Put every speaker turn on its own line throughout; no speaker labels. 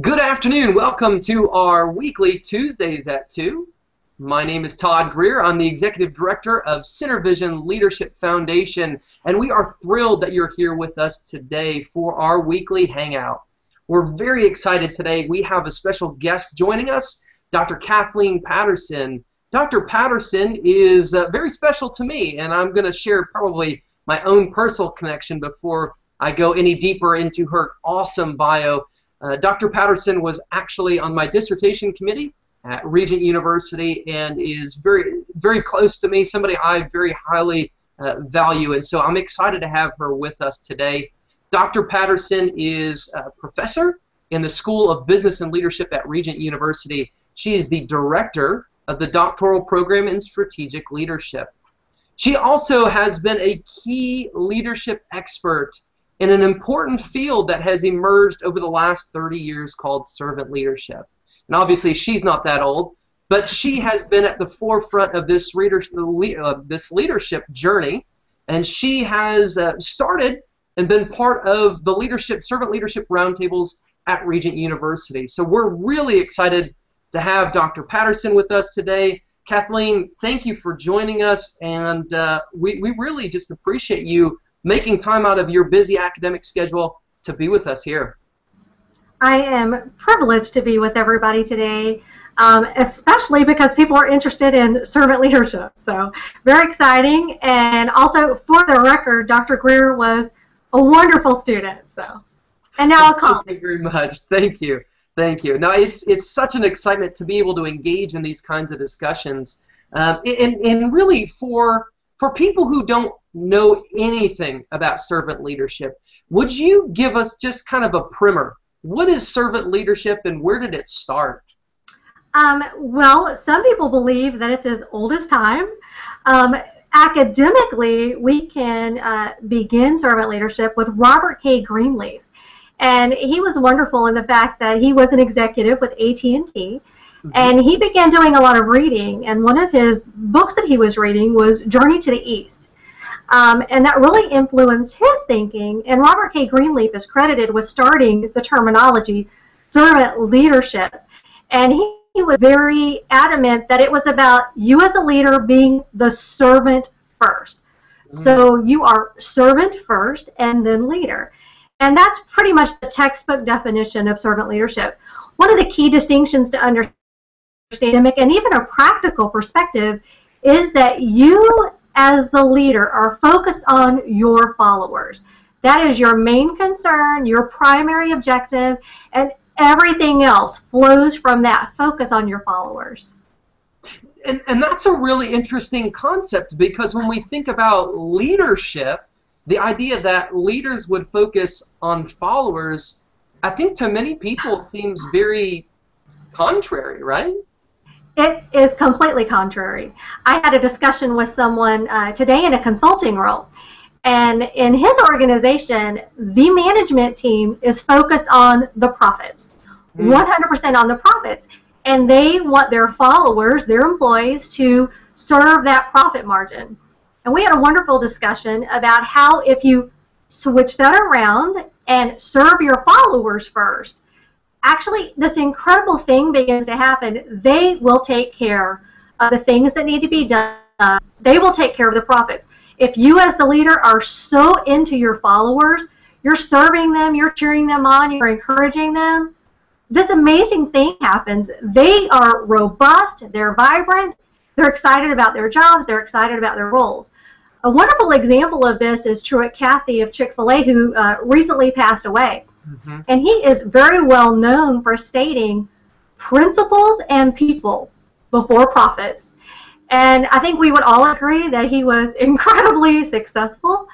Good afternoon. Welcome to our weekly Tuesdays at 2. My name is Todd Greer. I'm the Executive Director of CenterVision Leadership Foundation, and we are thrilled that you're here with us today for our weekly hangout. We're very excited today. We have a special guest joining us, Dr. Kathleen Patterson. Dr. Patterson is uh, very special to me, and I'm going to share probably my own personal connection before I go any deeper into her awesome bio. Uh, Dr. Patterson was actually on my dissertation committee at Regent University and is very, very close to me, somebody I very highly uh, value, and so I'm excited to have her with us today. Dr. Patterson is a professor in the School of Business and Leadership at Regent University. She is the director of the doctoral program in strategic leadership. She also has been a key leadership expert in an important field that has emerged over the last 30 years called servant leadership. And obviously, she's not that old, but she has been at the forefront of this, uh, leadership journey, and she has uh, started and been part of the leadership servant leadership roundtables at Regent University. So we're really excited to have Dr. Patterson with us today. Kathleen, thank you for joining us, and uh, we, we really just appreciate you making time out of your busy academic schedule to be with us here.
I am privileged to be with everybody today, um, especially because people are interested in servant leadership. So, very exciting. And also, for the record, Dr. Greer was a wonderful student. So, and now a colleague.
Thank you very much. Thank you. Thank you. Now, it's it's such an excitement to be able to engage in these kinds of discussions, um, and and really for for people who don't know anything about servant leadership, would you give us just kind of a primer? What is servant leadership and where did it start?
Um, well, some people believe that it's as old as time. Um, academically, we can uh, begin servant leadership with Robert K. Greenleaf. And he was wonderful in the fact that he was an executive with AT&T Mm-hmm. And he began doing a lot of reading, and one of his books that he was reading was Journey to the East. Um, and that really influenced his thinking. And Robert K. Greenleaf is credited with starting the terminology servant leadership. And he, he was very adamant that it was about you as a leader being the servant 1st mm-hmm. So you are servant first and then leader. And that's pretty much the textbook definition of servant leadership. One of the key distinctions to understand and even a practical perspective is that you as the leader are focused on your followers. That is your main concern, your primary objective, and everything else flows from that focus on your followers.
And, and that's a really interesting concept because when we think about leadership, the idea that leaders would focus on followers, I think to many people seems very contrary, right?
It is completely contrary. I had a discussion with someone uh, today in a consulting role, and in his organization, the management team is focused on the profits, mm. 100% on the profits, and they want their followers, their employees, to serve that profit margin. And we had a wonderful discussion about how if you switch that around and serve your followers first, actually this incredible thing begins to happen. They will take care of the things that need to be done. They will take care of the profits. If you as the leader are so into your followers, you're serving them, you're cheering them on, you're encouraging them, this amazing thing happens. They are robust, they're vibrant, they're excited about their jobs, they're excited about their roles. A wonderful example of this is Truett Cathy of Chick fil A, who uh, recently passed away. Mm-hmm. And he is very well known for stating principles and people before profits. And I think we would all agree that he was incredibly successful,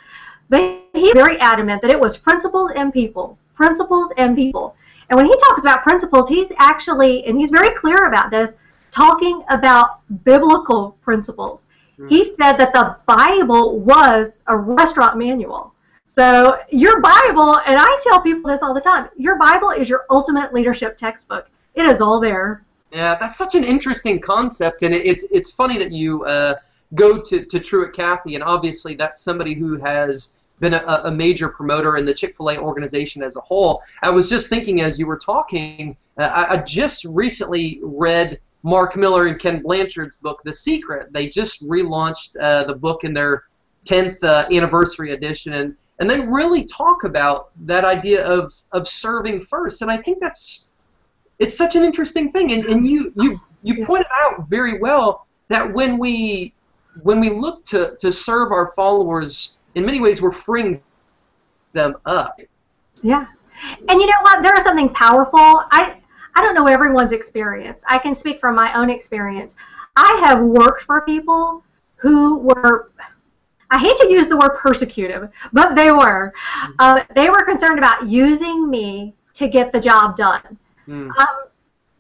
but he's very adamant that it was principles and people, principles and people. And when he talks about principles, he's actually, and he's very clear about this, talking about biblical principles. Mm-hmm. He said that the Bible was a restaurant manual. So your Bible, and I tell people this all the time, your Bible is your ultimate leadership textbook. It is all there.
Yeah, that's such an interesting concept, and it's it's funny that you uh, go to, to Truett Cathy, and obviously that's somebody who has been a, a major promoter in the Chick-fil-A organization as a whole. I was just thinking as you were talking, uh, I, I just recently read Mark Miller and Ken Blanchard's book, The Secret. They just relaunched uh, the book in their 10th uh, anniversary edition, and, and they really talk about that idea of, of serving first. And I think that's it's such an interesting thing. And, and you, you, you pointed out very well that when we when we look to, to serve our followers, in many ways we're freeing them up.
Yeah. And you know what? There is something powerful. I I don't know everyone's experience. I can speak from my own experience. I have worked for people who were I hate to use the word persecutive, but they were. Uh, they were concerned about using me to get the job done. Mm. Um,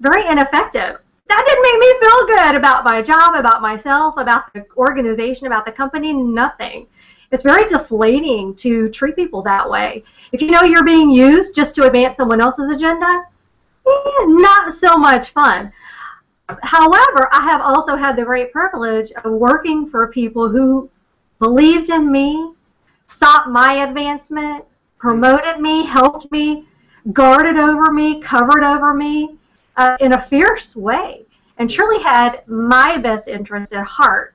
very ineffective. That didn't make me feel good about my job, about myself, about the organization, about the company, nothing. It's very deflating to treat people that way. If you know you're being used just to advance someone else's agenda, eh, not so much fun. However, I have also had the great privilege of working for people who believed in me, sought my advancement, promoted me, helped me, guarded over me, covered over me uh, in a fierce way, and truly had my best interest at heart.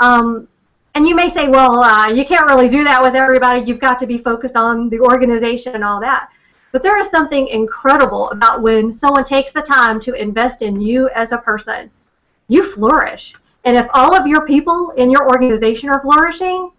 Um, and you may say, well, uh, you can't really do that with everybody. You've got to be focused on the organization and all that. But there is something incredible about when someone takes the time to invest in you as a person. You flourish. And if all of your people in your organization are flourishing,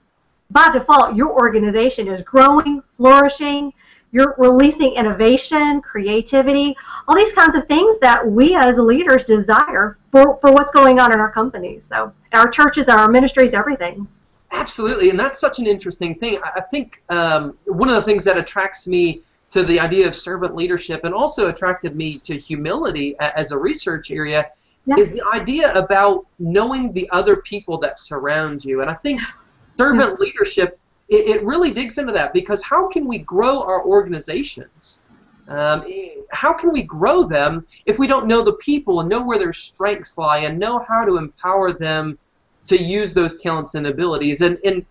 by default, your organization is growing, flourishing, you're releasing innovation, creativity, all these kinds of things that we as leaders desire for, for what's going on in our companies. So our churches, our ministries, everything.
Absolutely, and that's such an interesting thing. I think um, one of the things that attracts me to the idea of servant leadership and also attracted me to humility as a research area yeah. is the idea about knowing the other people that surround you. And I think servant yeah. leadership it, it really digs into that because how can we grow our organizations? Um, how can we grow them if we don't know the people and know where their strengths lie and know how to empower them to use those talents and abilities? And, and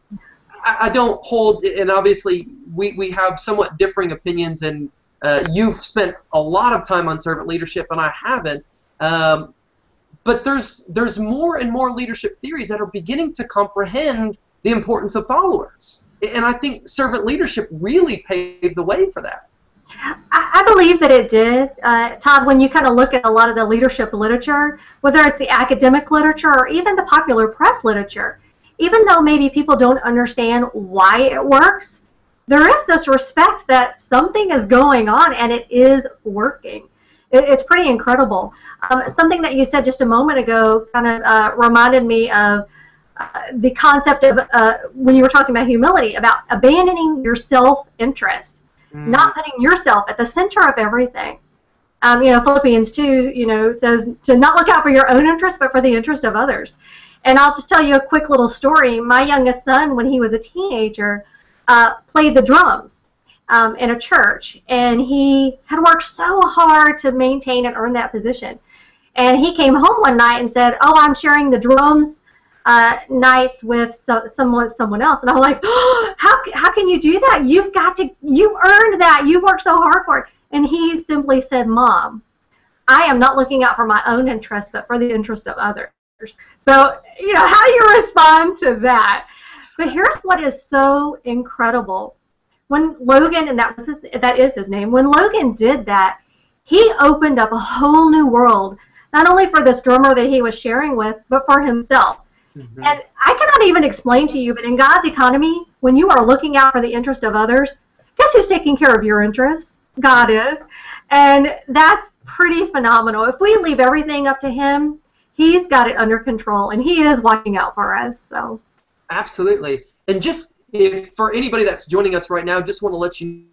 I don't hold, and obviously we, we have somewhat differing opinions, and uh, you've spent a lot of time on servant leadership, and I haven't. Um, but there's there's more and more leadership theories that are beginning to comprehend the importance of followers. And I think servant leadership really paved the way for that.
I believe that it did. Uh, Todd, when you kind of look at a lot of the leadership literature, whether it's the academic literature or even the popular press literature, even though maybe people don't understand why it works, there is this respect that something is going on and it is working. It, it's pretty incredible. Um, something that you said just a moment ago kind of uh, reminded me of the concept of uh, when you were talking about humility, about abandoning your self-interest, mm. not putting yourself at the center of everything. Um, you know, Philippians 2, you know, says to not look out for your own interest, but for the interest of others. And I'll just tell you a quick little story. My youngest son, when he was a teenager, uh, played the drums um, in a church, and he had worked so hard to maintain and earn that position. And he came home one night and said, "Oh, I'm sharing the drums uh, nights with so, someone someone else, and I'm like, oh, how how can you do that? You've got to you earned that. You've worked so hard for it. And he simply said, Mom, I am not looking out for my own interest, but for the interest of others. So you know, how do you respond to that? But here's what is so incredible. When Logan, and that was his, that is his name, when Logan did that, he opened up a whole new world, not only for this drummer that he was sharing with, but for himself Mm-hmm. And I cannot even explain to you, but in God's economy, when you are looking out for the interest of others, guess who's taking care of your interests? God is. And that's pretty phenomenal. If we leave everything up to Him, He's got it under control, and He is watching out for us. So.
Absolutely. And just if for anybody that's joining us right now, just want to let you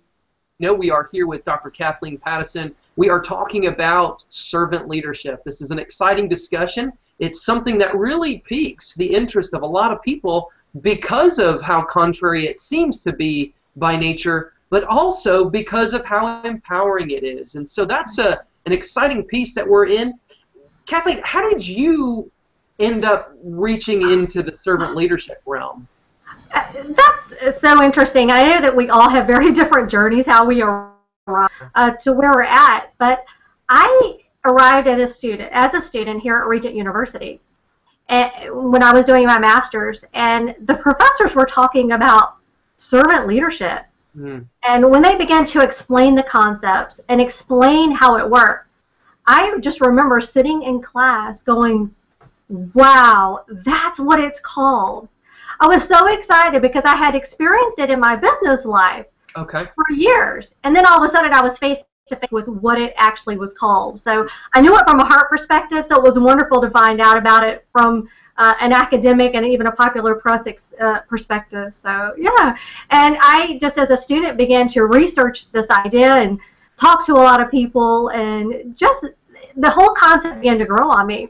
know we are here with Dr. Kathleen Patterson. We are talking about servant leadership. This is an exciting discussion it's something that really piques the interest of a lot of people because of how contrary it seems to be by nature, but also because of how empowering it is. And so that's a, an exciting piece that we're in. Kathleen, how did you end up reaching into the servant leadership realm?
That's so interesting. I know that we all have very different journeys how we arrive uh, to where we're at, but I arrived at a student as a student here at Regent University and, when I was doing my master's, and the professors were talking about servant leadership. Mm. And when they began to explain the concepts and explain how it worked, I just remember sitting in class going, wow, that's what it's called. I was so excited because I had experienced it in my business life
okay.
for years. And then all of a sudden I was faced to face with what it actually was called. So I knew it from a heart perspective, so it was wonderful to find out about it from uh, an academic and even a popular press ex- uh, perspective. So yeah, and I just as a student began to research this idea and talk to a lot of people, and just the whole concept began to grow on me.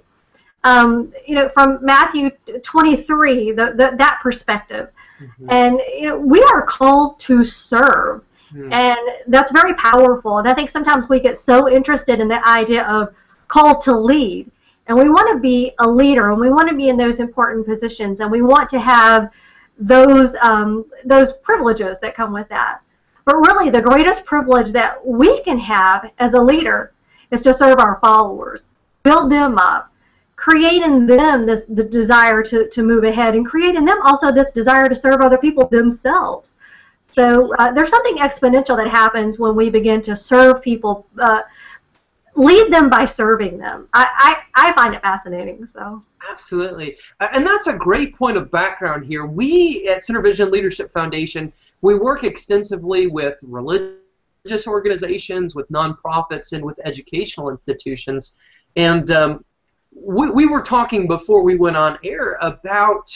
Um, you know, from Matthew 23, the, the that perspective, mm-hmm. and you know, we are called to serve. Mm. And that's very powerful. And I think sometimes we get so interested in the idea of call to lead. And we want to be a leader and we want to be in those important positions and we want to have those um, those privileges that come with that. But really the greatest privilege that we can have as a leader is to serve our followers, build them up, create in them this the desire to, to move ahead and create in them also this desire to serve other people themselves. So uh, there's something exponential that happens when we begin to serve people, uh, lead them by serving them. I, I, I find it fascinating. So
absolutely, and that's a great point of background here. We at CenterVision Leadership Foundation we work extensively with religious organizations, with nonprofits, and with educational institutions. And um, we, we were talking before we went on air about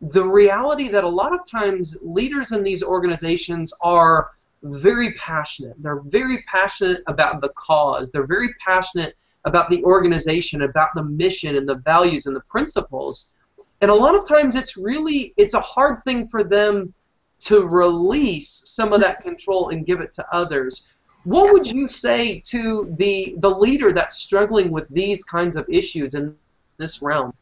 the reality that a lot of times leaders in these organizations are very passionate. They're very passionate about the cause. They're very passionate about the organization, about the mission and the values and the principles. And a lot of times it's really it's a hard thing for them to release some of that control and give it to others. What would you say to the the leader that's struggling with these kinds of issues in this realm?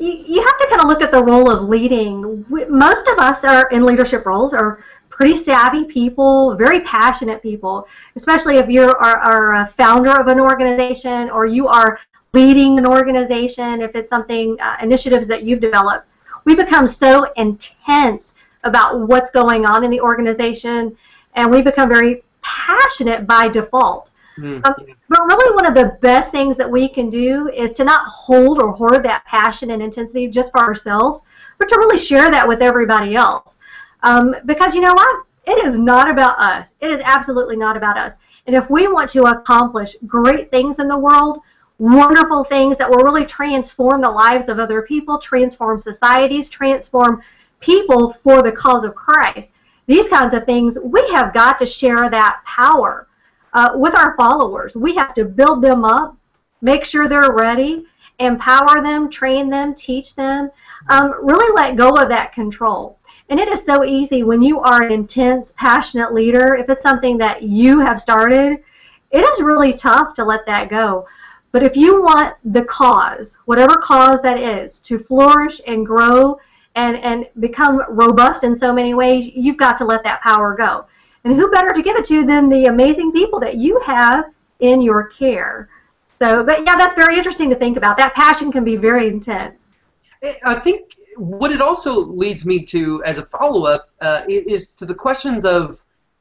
you have to kind of look at the role of leading. Most of us are in leadership roles are pretty savvy people, very passionate people, especially if you are, are a founder of an organization or you are leading an organization, if it's something, uh, initiatives that you've developed. We become so intense about what's going on in the organization and we become very passionate by default. Mm, um, But really, one of the best things that we can do is to not hold or hoard that passion and intensity just for ourselves, but to really share that with everybody else. Um, because you know what? It is not about us. It is absolutely not about us. And if we want to accomplish great things in the world, wonderful things that will really transform the lives of other people, transform societies, transform people for the cause of Christ, these kinds of things, we have got to share that power uh, with our followers. We have to build them up, make sure they're ready, empower them, train them, teach them, um, really let go of that control. And it is so easy when you are an intense, passionate leader, if it's something that you have started, it is really tough to let that go. But if you want the cause, whatever cause that is, to flourish and grow and, and become robust in so many ways, you've got to let that power go. And who better to give it to than the amazing people that you have in your care? So, but yeah, that's very interesting to think about. That passion can be very intense.
I think what it also leads me to, as a follow up, uh, is to the questions of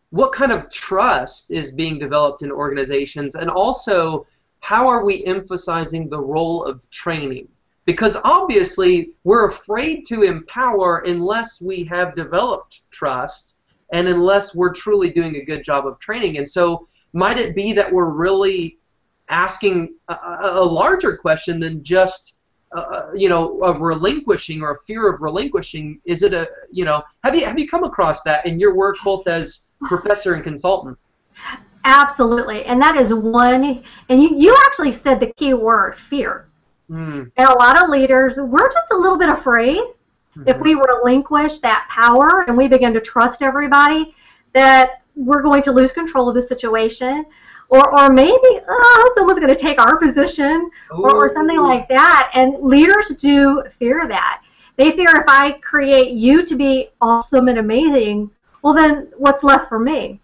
what kind of trust is being developed in organizations, and also how are we emphasizing the role of training? Because obviously, we're afraid to empower unless we have developed trust and unless we're truly doing a good job of training. And so, might it be that we're really asking a, a larger question than just uh, uh, you know a relinquishing or a fear of relinquishing? Is it a you know have you have you come across that in your work both as professor and consultant?
Absolutely, and that is one. And you you actually said the key word fear. Mm. And a lot of leaders, we're just a little bit afraid Mm-hmm. If we relinquish that power and we begin to trust everybody, that we're going to lose control of the situation, or, or maybe oh, someone's going to take our position, or, or something like that. And leaders do fear that. They fear if I create you to be awesome and amazing, well, then what's left for me?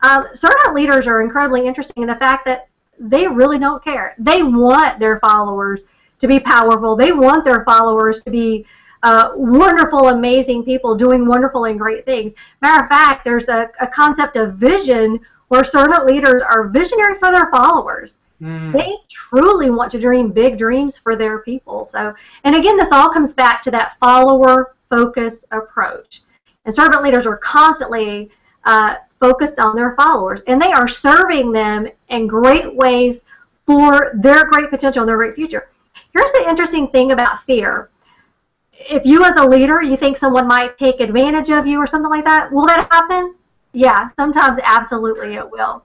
Um, servant leaders are incredibly interesting in the fact that they really don't care. They want their followers to be powerful. They want their followers to be uh, wonderful, amazing people doing wonderful and great things. Matter of fact, there's a, a concept of vision where servant leaders are visionary for their followers. Mm. They truly want to dream big dreams for their people. So, and again, this all comes back to that follower focused approach. And servant leaders are constantly uh, focused on their followers, and they are serving them in great ways for their great potential and their great future. Here's the interesting thing about fear. If you, as a leader, you think someone might take advantage of you or something like that, will that happen? Yeah, sometimes absolutely it will.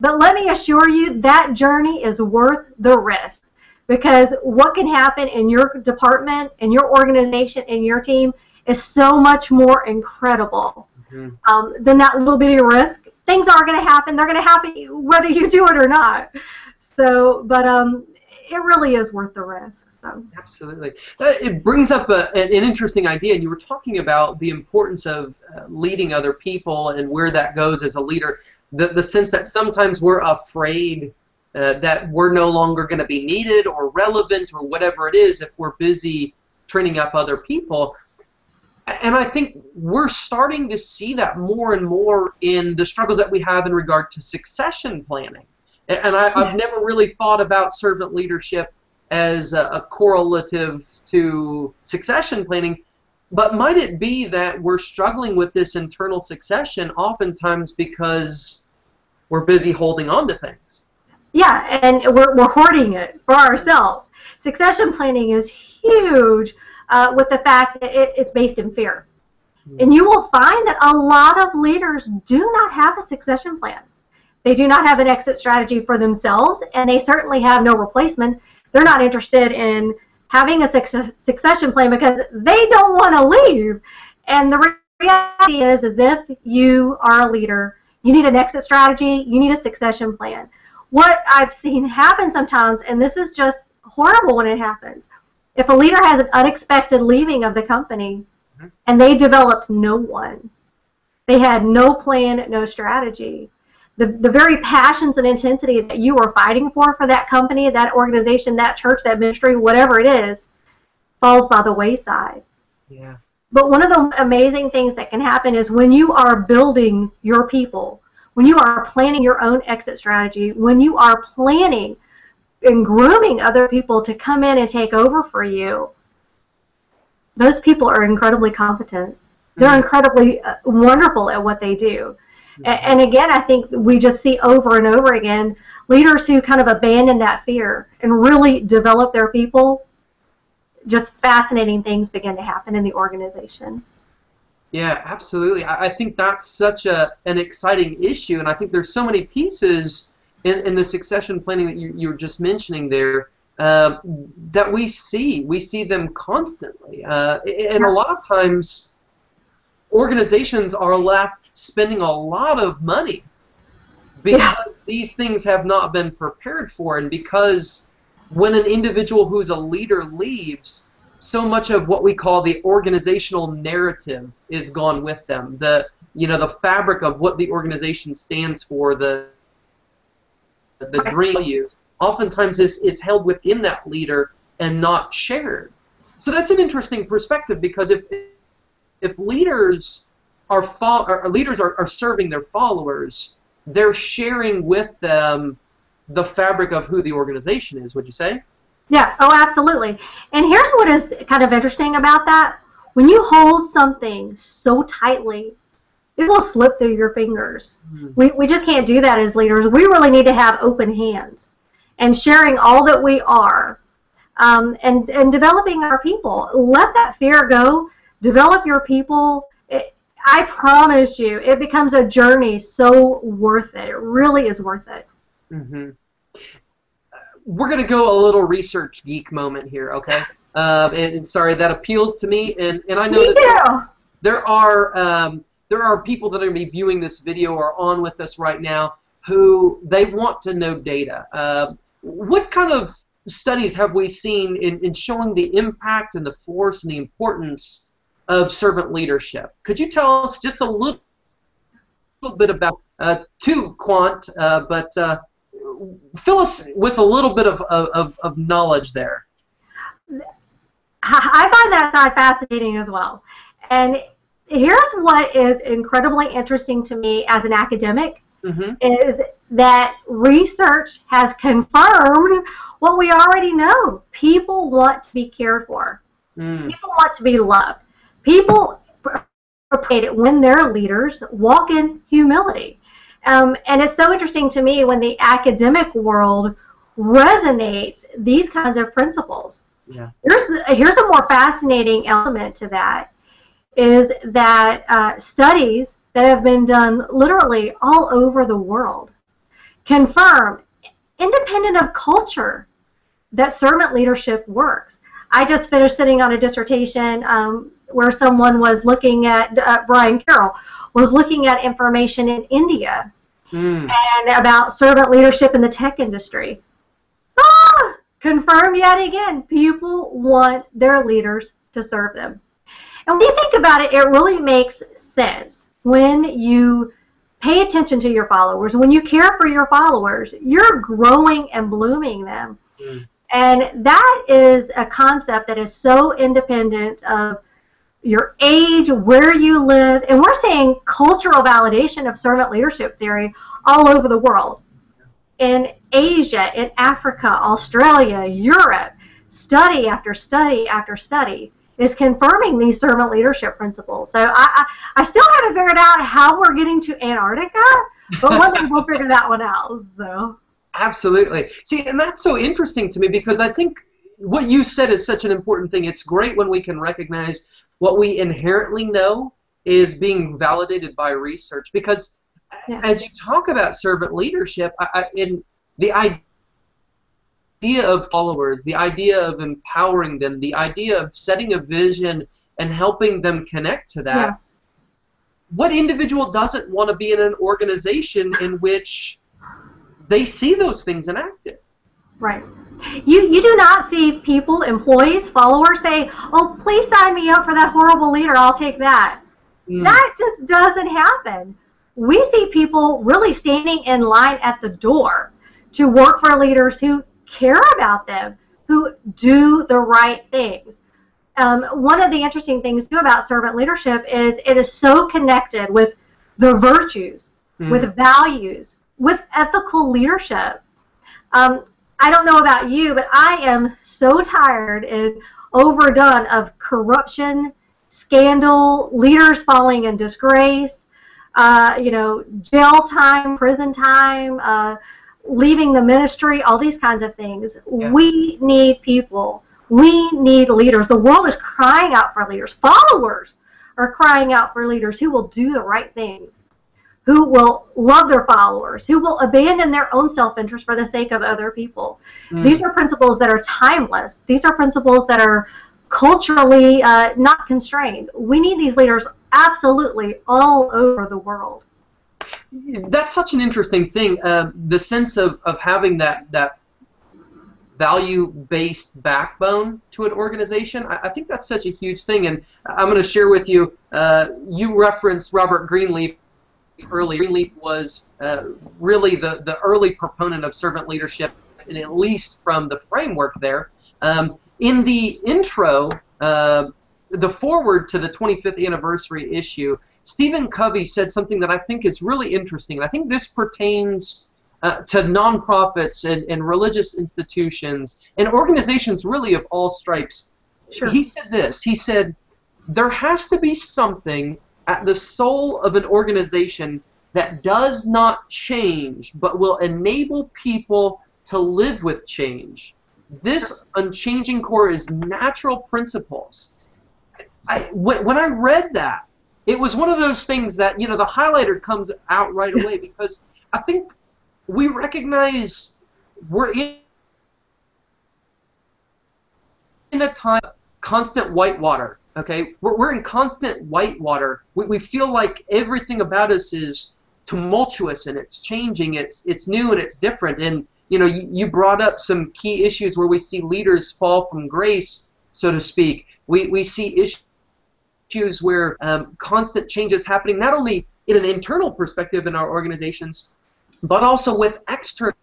But let me assure you that journey is worth the risk because what can happen in your department, in your organization, in your team is so much more incredible mm-hmm. um, than that little bitty risk. Things are going to happen. They're going to happen whether you do it or not. So, but um, it really is worth the risk. So
absolutely, uh, it brings up a, an, interesting idea. And you were talking about the importance of uh, leading other people and where that goes as a leader. The the sense that sometimes we're afraid. Uh, that we're no longer going to be needed or relevant or whatever it is if we're busy training up other people and I think we're starting to see that more and more in the struggles that we have in regard to succession planning. And I, have never really thought about servant leadership as a, a, correlative to succession planning. But might it be that we're struggling with this internal succession oftentimes because we're busy holding on to things?
Yeah, and we're, we're hoarding it for ourselves. Succession planning is huge uh, with the fact it, it's based in fear. Mm-hmm. And you will find that a lot of leaders do not have a succession plan. They do not have an exit strategy for themselves, and they certainly have no replacement. They're not interested in having a succession plan because they don't want to leave. And the reality is, is if you are a leader, you need an exit strategy, you need a succession plan. What I've seen happen sometimes, and this is just horrible when it happens, if a leader has an unexpected leaving of the company mm-hmm. and they developed no one, they had no plan, no strategy, the, the very passions and intensity that you are fighting for for that company, that organization, that church, that ministry, whatever it is, falls by the wayside.
Yeah.
But one of the amazing things that can happen is when you are building your people, when you are planning your own exit strategy, when you are planning and grooming other people to come in and take over for you, those people are incredibly competent. They're mm-hmm. incredibly uh, wonderful at what they do. Mm-hmm. And again, I think we just see over and over again leaders who kind of abandon that fear and really develop their people. Just fascinating things begin to happen in the organization.
Yeah, absolutely. I think that's such a an exciting issue, and I think there's so many pieces in, in the succession planning that you, you were just mentioning there uh, that we see. We see them constantly. Uh, and a lot of times, organizations are left spending a lot of money because yeah. these things have not been prepared for, and because when an individual who's a leader leaves, so much of what we call the organizational narrative is gone with them. The you know the fabric of what the organization stands for, the the dream use, oftentimes is, is held within that leader and not shared. So that's an interesting perspective because if if leaders are fo- leaders are, are serving their followers, they're sharing with them the fabric of who the organization is, would you say?
Yeah, oh absolutely. And here's what is kind of interesting about that. When you hold something so tightly it will slip through your fingers. Mm-hmm. We, we just can't do that as leaders. We really need to have open hands and sharing all that we are um, and, and developing our people. Let that fear go. Develop your people. It, I promise you, it becomes a journey so worth it. It really is worth it.
Mm-hmm. We're going to go a little research geek moment here, okay? Um, and, and, sorry, that appeals to me, and, and I know
me
that there, there are um, there are people that are going to be viewing this video or on with us right now who they want to know data. Uh, what kind of studies have we seen in, in showing the impact and the force and the importance of servant leadership? Could you tell us just a little, little bit about uh, two quant, uh, but uh, fill us with a little bit of, of, of knowledge there.
I find that side fascinating as well. And here's what is incredibly interesting to me as an academic mm-hmm. is that research has confirmed what we already know. People want to be cared for. Mm. People want to be loved. People appreciate it when their leaders walk in humility. Um, and it's so interesting to me when the academic world resonates these kinds of principles. Yeah. Here's, the, here's a more fascinating element to that is that uh, studies that have been done literally all over the world confirm, independent of culture, that servant leadership works. I just finished sitting on a dissertation um, where someone was looking at, uh, Brian Carroll, was looking at information in India mm. and about servant leadership in the tech industry. Ah, confirmed yet again, people want their leaders to serve them. And when you think about it, it really makes sense when you pay attention to your followers, when you care for your followers, you're growing and blooming them. Mm. And that is a concept that is so independent of your age, where you live, and we're seeing cultural validation of servant leadership theory all over the world. In Asia, in Africa, Australia, Europe, study after study after study is confirming these servant leadership principles. So I, I, I still haven't figured out how we're getting to Antarctica, but one day we'll figure that one out. So.
Absolutely. See, and that's so interesting to me because I think what you said is such an important thing. It's great when we can recognize what we inherently know is being validated by research because yeah. as you talk about servant leadership I, I, in the idea of followers the idea of empowering them the idea of setting a vision and helping them connect to that yeah. what individual doesn't want to be in an organization in which they see those things enacted
right you you do not see people, employees, followers say, "Oh, please sign me up for that horrible leader. I'll take that." Mm. That just doesn't happen. We see people really standing in line at the door to work for leaders who care about them, who do the right things. Um, one of the interesting things too about servant leadership is it is so connected with the virtues, mm. with values, with ethical leadership. Um, I don't know about you, but I am so tired and overdone of corruption, scandal, leaders falling in disgrace, uh, you know, jail time, prison time, uh, leaving the ministry, all these kinds of things. Yeah. We need people. We need leaders. The world is crying out for leaders. Followers are crying out for leaders who will do the right things who will love their followers, who will abandon their own self interest for the sake of other people. Mm. These are principles that are timeless. These are principles that are culturally uh, not constrained. We need these leaders absolutely all over the world.
That's such an interesting thing. Uh, the sense of, of having that, that value based backbone to an organization. I, I, think that's such a huge thing. And I'm going to share with you, uh, you referenced Robert Greenleaf earlier. Greenleaf was uh, really the, the early proponent of servant leadership, and at least from the framework there. Um, in the intro, uh, the forward to the 25th anniversary issue, Stephen Covey said something that I think is really interesting, and I think this pertains uh, to nonprofits and, and religious institutions and organizations really of all stripes. Sure. He said this. He said, there has to be something at the soul of an organization that does not change but will enable people to live with change. This unchanging core is natural principles. I, when, when I read that, it was one of those things that, you know, the highlighter comes out right away because I think we recognize we're in in a time constant whitewater Okay, we're, we're in constant whitewater. We, we feel like everything about us is tumultuous and it's changing. It's it's new and it's different. And you know, you, you brought up some key issues where we see leaders fall from grace, so to speak. We, we see issues where um, constant change is happening, not only in an internal perspective in our organizations, but also with external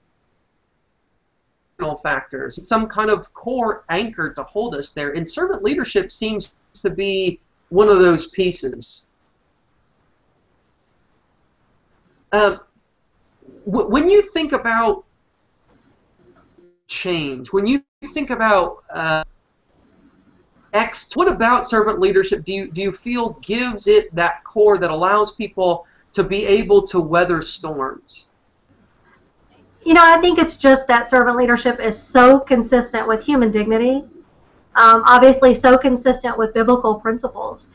factors, some kind of core anchor to hold us there. And servant leadership seems to be one of those pieces. Uh, when you think about change, when you think about uh, X, what about servant leadership do you do you feel gives it that core that allows people to be able to weather storms?
You know, I think it's just that servant leadership is so consistent with human dignity, um, obviously so consistent with biblical principles.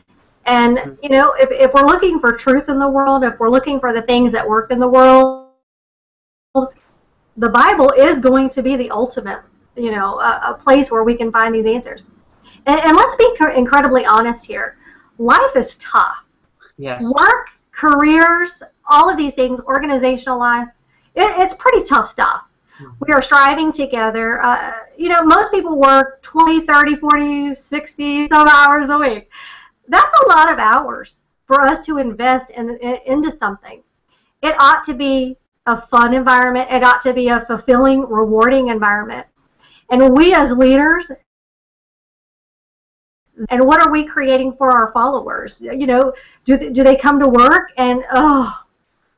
And, mm-hmm. you know, if, if we're looking for truth in the world, if we're looking for the things that work in the world, the Bible is going to be the ultimate, you know, a, a place where we can find these answers. And, and let's be incredibly honest here. Life is tough.
Yes.
Work, careers, all of these things, organizational life, it, it's pretty tough stuff. Mm-hmm. We are striving together. Uh, you know, most people work 20, 30, 40, 60 some hours a week. That's a lot of hours for us to invest in, in, into something. It ought to be a fun environment. It ought to be a fulfilling, rewarding environment. And we as leaders and what are we creating for our followers? You know, do they, do they come to work and oh,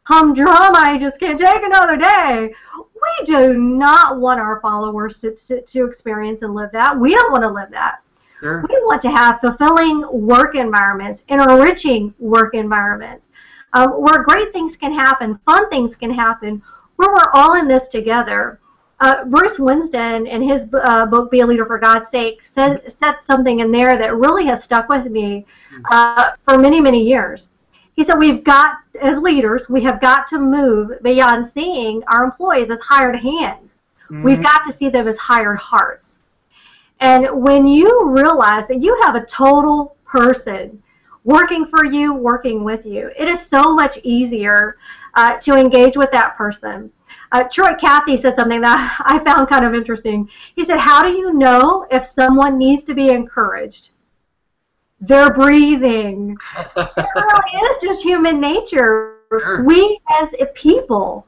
humdrum, I just can't take another day. We do not want our followers to, to, to experience and live that. We don't want to live that. Sure. We want to have fulfilling work environments, enriching work environments, um, where great things can happen, fun things can happen, where we're all in this together uh, Bruce Winston, in his uh, book "Be a Leader for God's Sake," said said something in there that really has stuck with me uh, for many many years. He said, "We've got as leaders, we have got to move beyond seeing our employees as hired hands. Mm-hmm. We've got to see them as hired hearts." And when you realize that you have a total person working for you, working with you, it is so much easier uh, to engage with that person uh, Truett Cathy said something that I found kind of interesting. He said, How do you know if someone needs to be encouraged? They're breathing. it really is just human nature. Sure. We as a people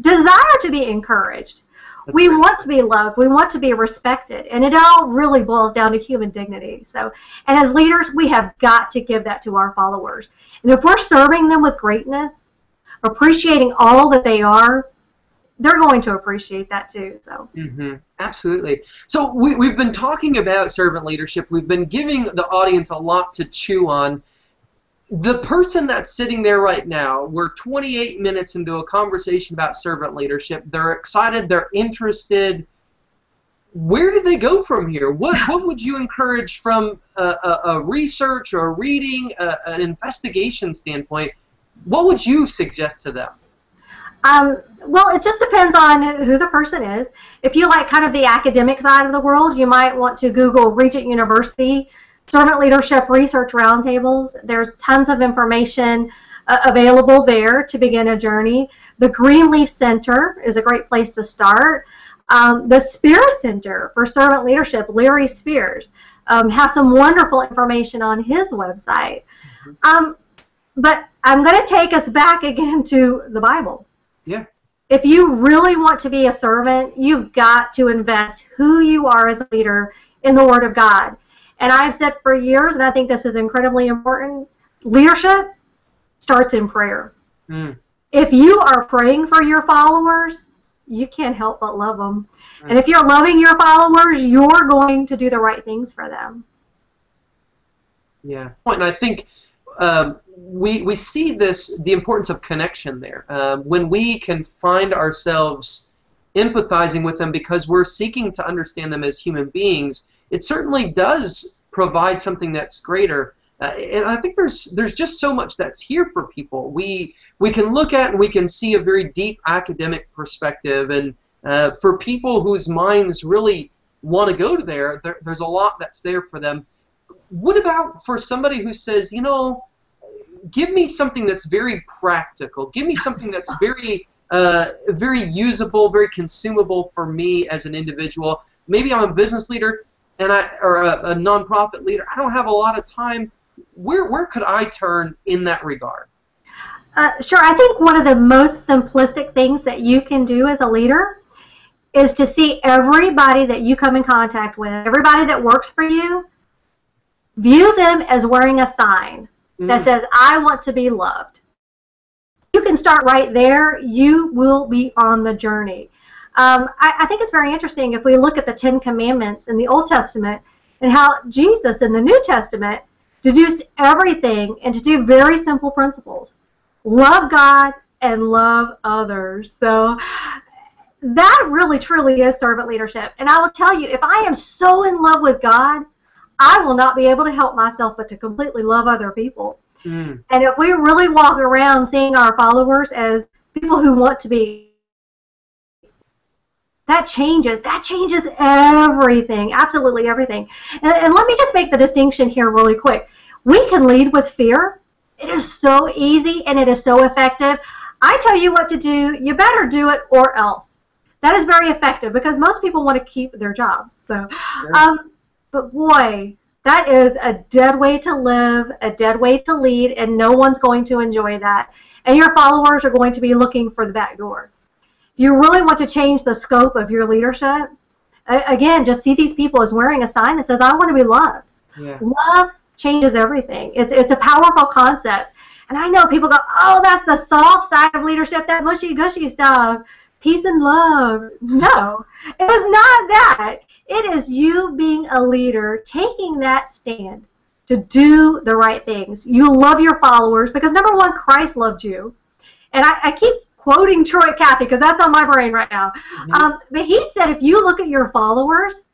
desire to be encouraged. That's we want to be loved. We want to be respected. And it all really boils down to human dignity. So, and as leaders, we have got to give that to our followers. And if we're serving them with greatness, appreciating all that they are, they're going to appreciate that too. So.
Mm-hmm. Absolutely. So we, we've been talking about servant leadership. We've been giving the audience a lot to chew on. The person that's sitting there right now, we're 28 minutes into a conversation about servant leadership. They're excited. They're interested. Where do they go from here? What what would you encourage from a, a, a research or reading, a, an investigation standpoint? What would you suggest to them?
Um, well, it just depends on who the person is. If you like kind of the academic side of the world, you might want to Google Regent University Servant Leadership Research Roundtables. There's tons of information uh, available there to begin a journey. The Greenleaf Center is a great place to start. Um, the Spear Center for Servant Leadership, Larry Spears, um, has some wonderful information on his website. Mm-hmm. Um, but I'm going to take us back again to the Bible.
Yeah.
If you really want to be a servant, you've got to invest who you are as a leader in the Word of God. And I've said for years, and I think this is incredibly important, leadership starts in prayer. Mm. If you are praying for your followers, you can't help but love them. Mm. And if you're loving your followers, you're going to do the right things for them.
Yeah. And I think um, we, we see this the importance of connection there. Um, when we can find ourselves empathizing with them because we're seeking to understand them as human beings, it certainly does provide something that's greater. Uh, and I think there's there's just so much that's here for people. We we can look at and we can see a very deep academic perspective, and uh, for people whose minds really want to go to there, there, there's a lot that's there for them. What about for somebody who says, you know, give me something that's very practical. Give me something that's very uh, very usable, very consumable for me as an individual. Maybe I'm a business leader and I or a, a nonprofit leader. I don't have a lot of time. Where where could I turn in that regard?
Uh, sure. I think one of the most simplistic things that you can do as a leader is to see everybody that you come in contact with, everybody that works for you, view them as wearing a sign mm. that says, I want to be loved. You can start right there. You will be on the journey. Um, I, I think it's very interesting if we look at the Ten Commandments in the Old Testament and how Jesus in the New Testament deduced everything into two very simple principles love God and love others. So that really truly is servant leadership. And I will tell you, if I am so in love with God, I will not be able to help myself but to completely love other people. Mm. And if we really walk around seeing our followers as people who want to be, that changes. That changes everything, absolutely everything. And, and let me just make the distinction here really quick. We can lead with fear. It is so easy and it is so effective. I tell you what to do, you better do it or else. That is very effective because most people want to keep their jobs. So, um, but boy, that is a dead way to live, a dead way to lead, and no one's going to enjoy that. And your followers are going to be looking for the back door. You really want to change the scope of your leadership, again, just see these people as wearing a sign that says, I want to be loved. Yeah. Love changes everything. It's, it's a powerful concept. And I know people go, oh, that's the soft side of leadership, that mushy gushy stuff. Peace and love. No, it is not that. It is you being a leader, taking that stand to do the right things. You love your followers because, number one, Christ loved you. And I, I keep quoting Truett Cathy because that's on my brain right now. Mm-hmm. Um, but he said if you look at your followers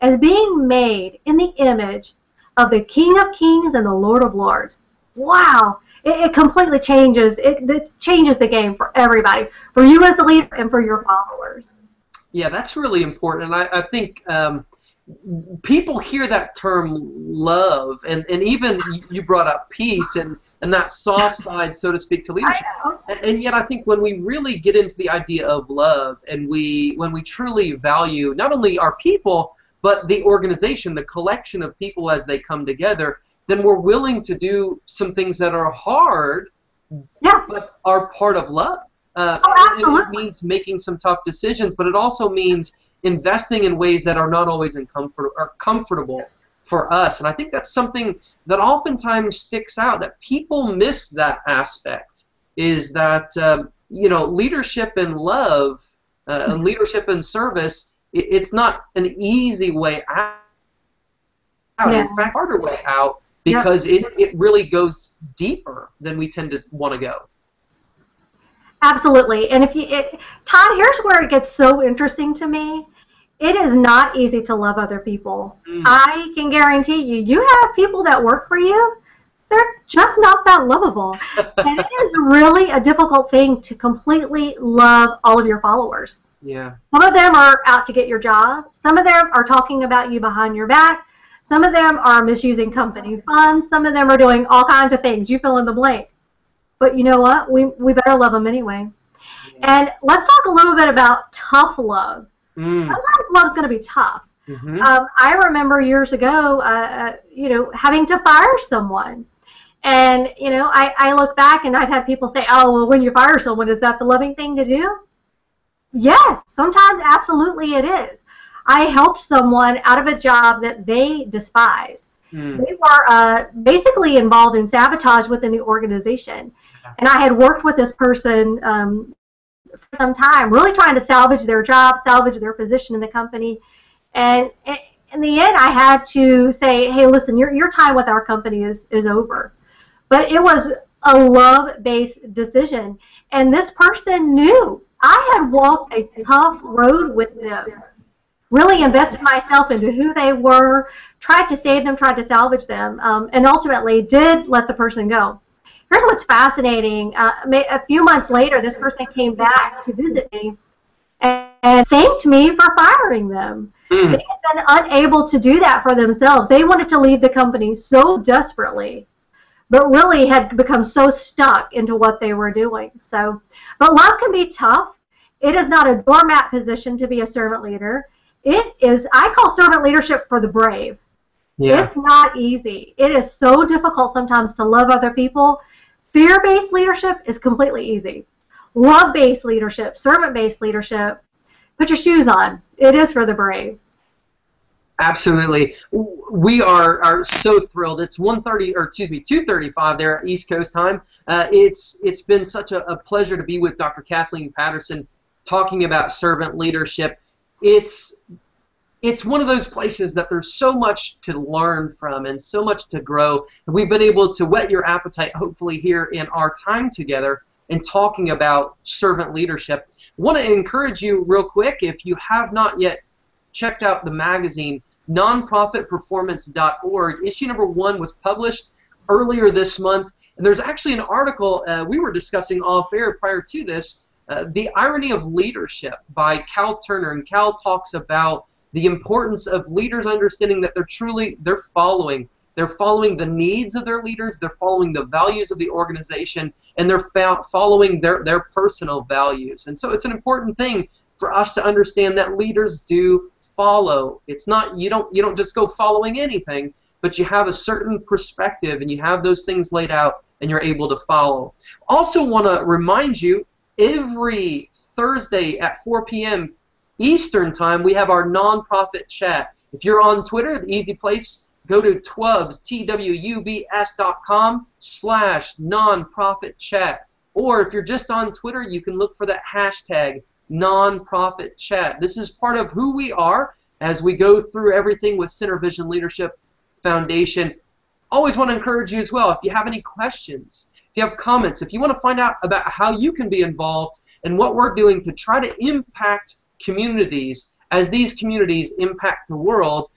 as being made in the image of the King of Kings and the Lord of Lords, wow, it, it completely changes. It, it changes the game for everybody, for you as a leader and for your followers.
Yeah, that's really important. I, I think um, people hear that term love, and, and even you brought up peace and, and that soft side, so to speak, to leadership. And, and yet, I think when we really get into the idea of love, and we when we truly value not only our people, but the organization, the collection of people as they come together, then we're willing to do some things that are hard,
yeah.
but are part of love.
Uh, oh, absolutely.
It means making some tough decisions, but it also means investing in ways that are not always in comfort or comfortable for us. And I think that's something that oftentimes sticks out that people miss that aspect. Is that um, you know leadership and love, uh, mm-hmm. leadership and service. It, it's not an easy way out. Yeah. In fact, harder way out because it, it really goes deeper than we tend to want to go.
Absolutely. And if you, it, Todd, here's where it gets so interesting to me. It is not easy to love other people. Mm. I can guarantee you, you have people that work for you, they're just not that lovable. and it is really a difficult thing to completely love all of your followers.
Yeah.
Some of them are out to get your job. Some of them are talking about you behind your back. Some of them are misusing company funds. Some of them are doing all kinds of things. You fill in the blank. But you know what? We, we better love them anyway. And let's talk a little bit about tough love. Mm. Sometimes love's going to be tough. Mm-hmm. Um, I remember years ago, uh, uh, you know, having to fire someone. And, you know, I, I look back and I've had people say, oh, well, when you fire someone, is that the loving thing to do? Yes, sometimes absolutely it is. I helped someone out of a job that they despise. Mm. They were uh, basically involved in sabotage within the organization. And I had worked with this person um, for some time, really trying to salvage their job, salvage their position in the company. And in the end, I had to say, hey, listen, your, your time with our company is, is over. But it was a love based decision. And this person knew I had walked a tough road with them really invested myself into who they were, tried to save them, tried to salvage them, um, and ultimately did let the person go. Here's what's fascinating. Uh, a few months later, this person came back to visit me and, and thanked me for firing them. Mm. They had been unable to do that for themselves. They wanted to leave the company so desperately. but really had become so stuck into what they were doing. So, but love can be tough. It is not a doormat position to be a servant leader. It is, I call servant leadership for the brave. Yeah. It's not easy. It is so difficult sometimes to love other people. Fear based leadership is completely easy. Love based leadership, servant based leadership, put your shoes on. It is for the brave.
Absolutely, we are are so thrilled. It's 1:30 or excuse me 2:35 there at East Coast time. Uh, it's it's been such a, a pleasure to be with Dr. Kathleen Patterson talking about servant leadership. It's it's one of those places that there's so much to learn from and so much to grow. And we've been able to whet your appetite, hopefully, here in our time together in talking about servant leadership. I want to encourage you, real quick, if you have not yet checked out the magazine, nonprofitperformance.org. Issue number one was published earlier this month, and there's actually an article uh, we were discussing off air prior to this, uh, The Irony of Leadership by Cal Turner, and Cal talks about the importance of leaders understanding that they're truly they're following they're following the needs of their leaders they're following the values of the organization and they're fa- following their, their personal values and so it's an important thing for us to understand that leaders do follow. It's not you don't you don't just go following anything, but you have a certain perspective and you have those things laid out and you're able to follow. Also want to remind you every Thursday at 4 p.m. Eastern time we have our nonprofit chat. If you're on Twitter, the easy place go to twubs twubs.com slash nonprofit chat. Or if you're just on Twitter, you can look for that hashtag nonprofit chat. This is part of who we are as we go through everything with Center Vision Leadership Foundation. Always want to encourage you as well. If you have any questions, if you have comments, if you want to find out about how you can be involved and what we're doing to try to impact communities as these communities impact the world,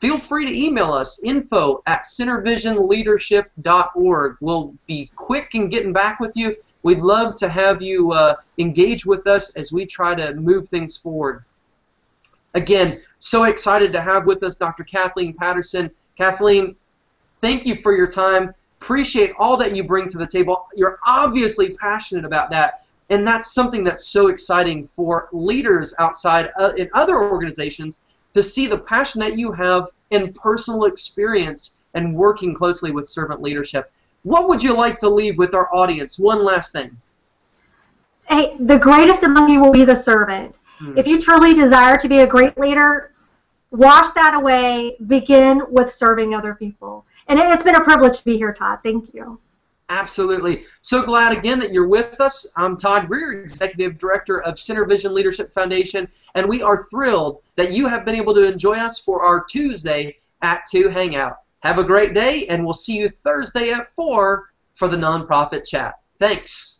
feel free to email us info at centervisionleadership.org. We'll be quick in getting back with you We'd love to have you uh, engage with us as we try to move things forward. Again, so excited to have with us Dr. Kathleen Patterson. Kathleen, thank you for your time. Appreciate all that you bring to the table. You're obviously passionate about that, and that's something that's so exciting for leaders outside uh, in other organizations to see the passion that you have in personal experience and working closely with servant leadership. What would you like to leave with our audience? One last thing.
Hey, the greatest among you will be the servant. Hmm. If you truly desire to be a great leader, wash that away. Begin with serving other people. And it's been a privilege to be here, Todd. Thank you.
Absolutely. So glad again that you're with us. I'm Todd Greer, Executive Director of Center Vision Leadership Foundation, and we are thrilled that you have been able to enjoy us for our Tuesday at 2 Hangout. Have a great day, and we'll see you Thursday at 4 for the nonprofit chat. Thanks.